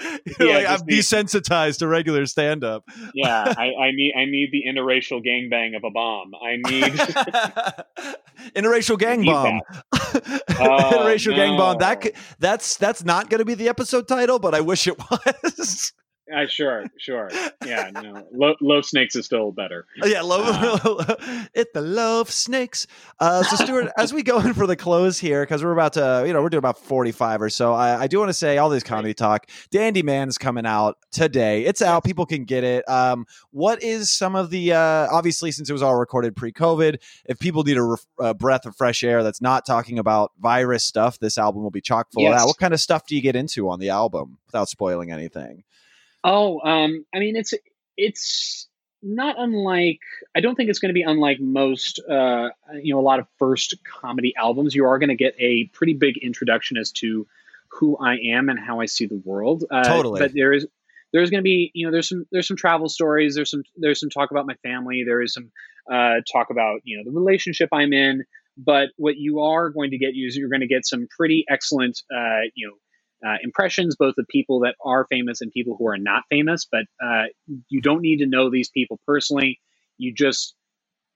*laughs* Yeah, like, I'm desensitized to regular stand up. yeah. I, *laughs* I need I need the interracial gangbang of a bomb. I need *laughs* Interracial gang bomb. Oh, Interracial gang bomb. That that's that's not going to be the episode title, but I wish it was. Uh, sure, sure. Yeah, no. Low, low snakes is still better. yeah, love *laughs* it. The love snakes. Uh, so, Stuart, *laughs* as we go in for the close here, because we're about to, you know, we're doing about forty-five or so. I, I do want to say all this comedy talk. Dandy Man's coming out today. It's out. People can get it. Um, what is some of the? Uh, obviously, since it was all recorded pre-COVID, if people need a, ref- a breath of fresh air that's not talking about virus stuff, this album will be chock full of that. What kind of stuff do you get into on the album without spoiling anything? Oh, um, I mean, it's it's not unlike. I don't think it's going to be unlike most, uh, you know, a lot of first comedy albums. You are going to get a pretty big introduction as to who I am and how I see the world. Uh, Totally. But there is there's going to be, you know, there's some there's some travel stories. There's some there's some talk about my family. There is some uh, talk about you know the relationship I'm in. But what you are going to get is you're going to get some pretty excellent, uh, you know uh, impressions, both of people that are famous and people who are not famous. But uh, you don't need to know these people personally. You just,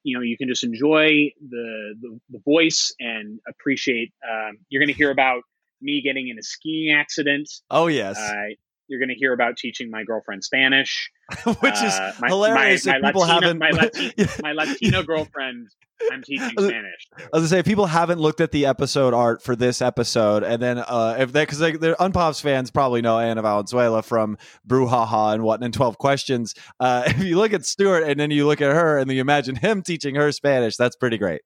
you know, you can just enjoy the the, the voice and appreciate. Um, you're going to hear about me getting in a skiing accident. Oh yes, Uh, you're going to hear about teaching my girlfriend Spanish. *laughs* which is uh, my- hilarious. my- if my people Latino- haven't, my Lati- *laughs* My Latino girlfriend, I'm teaching Spanish. I was gonna say if people haven't looked at the episode art for this episode, and then uh, if they because they, they're Unpops fans probably know Anna Valenzuela from Brouhaha and what and Twelve Questions. Uh, *laughs* if you look at Stuart and then you look at her and then you imagine him teaching her Spanish, that's pretty great.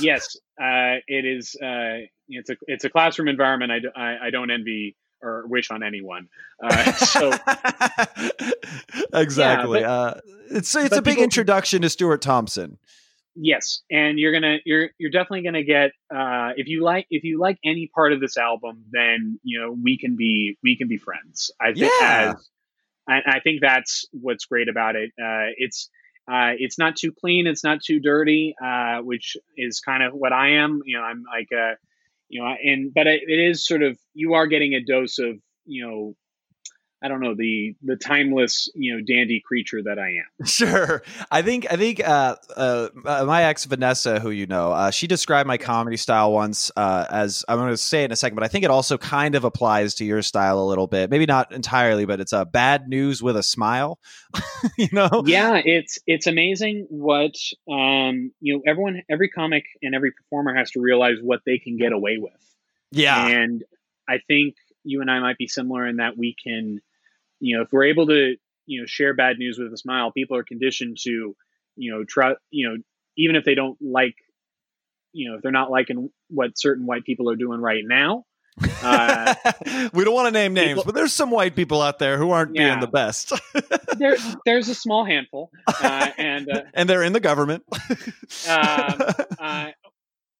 yes, uh, it is. Uh, it's a it's a classroom environment. I I don't envy or wish on anyone. Uh, *laughs* so *laughs* exactly. Yeah, uh, it's it's a big people- introduction to Stuart Thompson. yes, and you're gonna you're you're definitely gonna get uh, if you like if you like any part of this album, then you know we can be we can be friends. I think Yeah. as I, I think that's what's great about it. Uh, it's uh, it's not too clean, it's not too dirty, uh, which is kind of what I am. You know, I'm like a you know, and but it, it is sort of you are getting a dose of you know I don't know the the timeless you know dandy creature that I am. *laughs* Sure, I think I think uh, uh, uh my ex Vanessa, who you know, uh, she described my comedy style once uh, as I'm going to say it in a second, but I think it also kind of applies to your style a little bit. Maybe not entirely, but it's a bad news with a smile. *laughs* you know? Yeah, it's it's amazing what um, you know. Everyone, every comic and every performer has to realize what they can get away with. Yeah, and I think you and I might be similar in that we can you know, if we're able to, you know, share bad news with a smile, people are conditioned to, you know, try, you know, even if they don't like, you know, if they're not liking what certain white people are doing right now. Uh, *laughs* we don't want to name names, people, but there's some white people out there who aren't yeah, being the best. *laughs* there, there's a small handful, uh, and uh, *laughs* and they're in the government. Um, uh,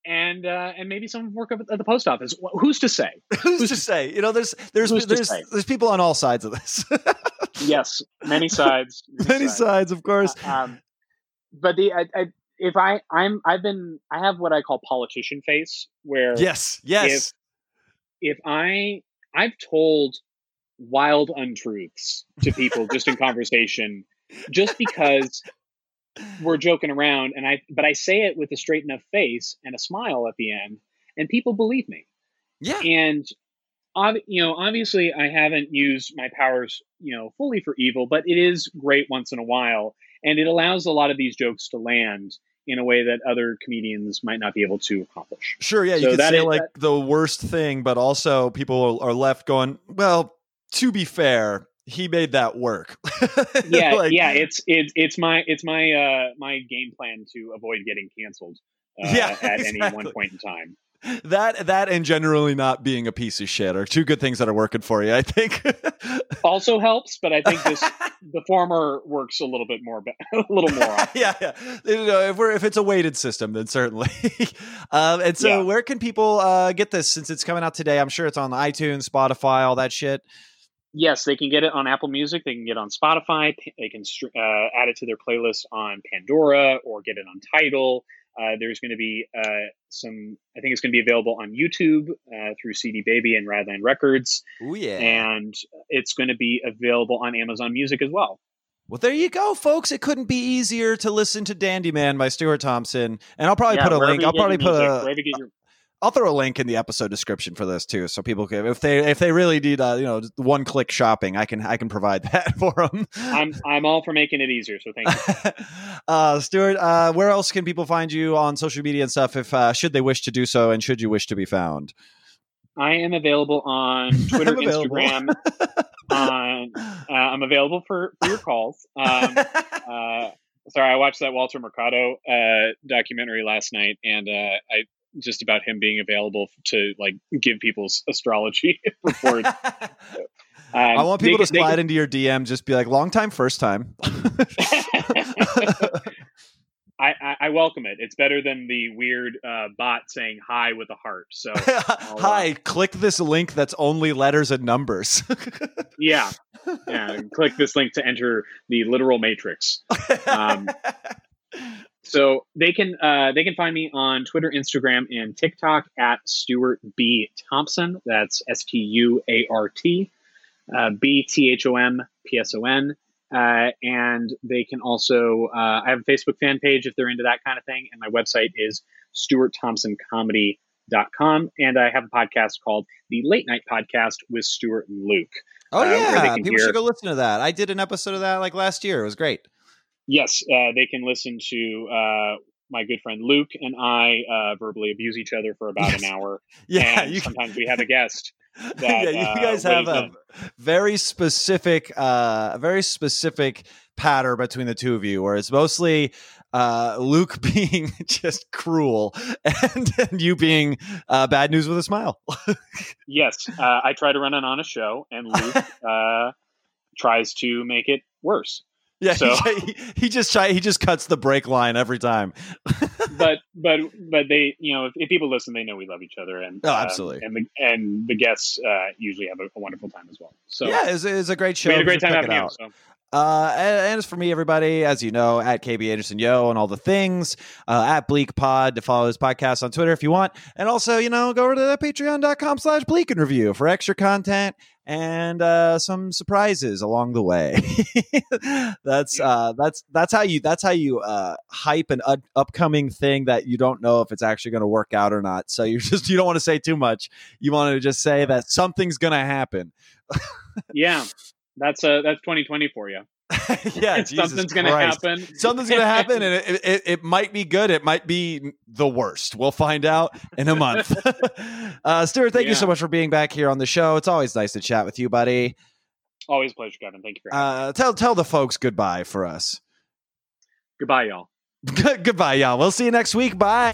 and uh, and maybe some work at the post office. Who's to say? *laughs* Who's, Who's to say? You know, there's there's there's there's people on all sides of this. *laughs* yes, many sides. Many, many sides. sides. of course. Uh, um, but the I, I, if I I'm I've been I have what I call politician face, where yes, yes. If, if I I've told wild untruths to people just in conversation, just because we're joking around and i but i say it with a straight enough face and a smile at the end and people believe me. Yeah. And you know obviously i haven't used my powers you know fully for evil but it is great once in a while and it allows a lot of these jokes to land in a way that other comedians might not be able to accomplish. Sure yeah you could say is, like that, the worst thing but also people are left going well to be fair he made that work. *laughs* yeah, like, yeah, it's it's it's my it's my uh my game plan to avoid getting canceled uh, yeah, at exactly. any one point in time. That that and generally not being a piece of shit are two good things that are working for you. I think *laughs* also helps, but I think this the former works a little bit more, *laughs* a little more. yeah, yeah. You know, if we're if it's a weighted system, then certainly. um, and so, yeah. where can people uh, get this since it's coming out today? I'm sure it's on iTunes, Spotify, all that shit yes, they can get it on Apple Music. They can get it on Spotify. They can uh, add it to their playlist on Pandora or get it on Tidal. Uh, there's going to be uh, some. I think it's going to be available on YouTube uh, through CD Baby and Radland Records. Oh yeah, and it's going to be available on Amazon Music as well. Well, there you go, folks. It couldn't be easier to listen to Dandy Man by Stuart Thompson, and I'll probably yeah, put a link. I'll probably put music, a. I'll throw a link in the episode description for this too, so people can, if they if they really need, uh, you know, one click shopping, I can I can provide *laughs* that for them. I'm I'm all for making it easier, so thank you. *laughs* uh, Stuart, uh, where else can people find you on social media and stuff if uh, should they wish to do so, and should you wish to be found? I am available on *laughs* Twitter, available. Instagram. on, uh, I'm available for, for your calls. Um, uh, sorry, I watched that Walter Mercado uh, documentary last night, and uh, I just about him being available to like give people's *laughs* astrology *laughs* reports. Um, *laughs* I want people they, to slide into your DM, just be like, long time, first time. I, I, I, welcome it. It's better than the weird uh, bot saying hi with a heart. So, hi, uh, click this link that's only letters and numbers. yeah. Yeah. Click this link to enter the literal matrix. Um, so they can uh, they can find me on Twitter, Instagram, and TikTok at Stuart B Thompson. That's S T U A R T uh, B T H O M P S O N. Uh, and they can also uh, I have a Facebook fan page if they're into that kind of thing, and my website is stuartthompsoncomedy.com. And I have a podcast called the Late Night Podcast with Stuart and Luke. Oh uh, yeah, people hear... should go listen to that. I did an episode of that like last year. It was great yes, uh, they can listen to uh, my good friend Luke and I uh, verbally abuse each other for about yes. an hour. *laughs* Yeah, you sometimes we have a guest. *laughs* That, yeah, you uh, guys have a very specific, uh, a very specific pattern between the two of you, where it's mostly uh, Luke *laughs* being just cruel and, and you being uh, bad news with a smile. yes, uh, I try to run an honest show, and Luke uh, tries to make it worse. Yeah, so, he, he, just try, he just cuts the break line every time. *laughs* but but but they you know if, if, people listen, they know we love each other and oh absolutely um, and the and the guests uh, usually have a, a, wonderful time as well. So yeah, it's, it's a great show. We had a great time having you. So. Uh, and, and as for me, everybody, as you know, at KB Anderson Yo and all the things, uh, at Bleak Pod to follow his podcast on Twitter if you want. And also, you know, go over to patreon.com slash bleak and review for extra content and uh, some surprises along the way. *laughs* that's uh, that's that's how you that's how you uh, hype an u- upcoming thing that you don't know if it's actually going to work out or not. So you *laughs* just you don't want to say too much. You want to just say that something's going to happen. yeah, that's uh that's 2020 for you. *laughs* yeah, something's going to happen. Something's going to happen, and it, it, it might be good. It might be the worst. We'll find out in a month. *laughs* *laughs* uh, Stuart, thank Yeah. you so much for being back here on the show. It's always nice to chat with you, buddy. Always a pleasure, Kevin. Thank you for having. Uh, tell tell the folks goodbye for us. Goodbye, y'all. goodbye, y'all. We'll see you next week. Bye.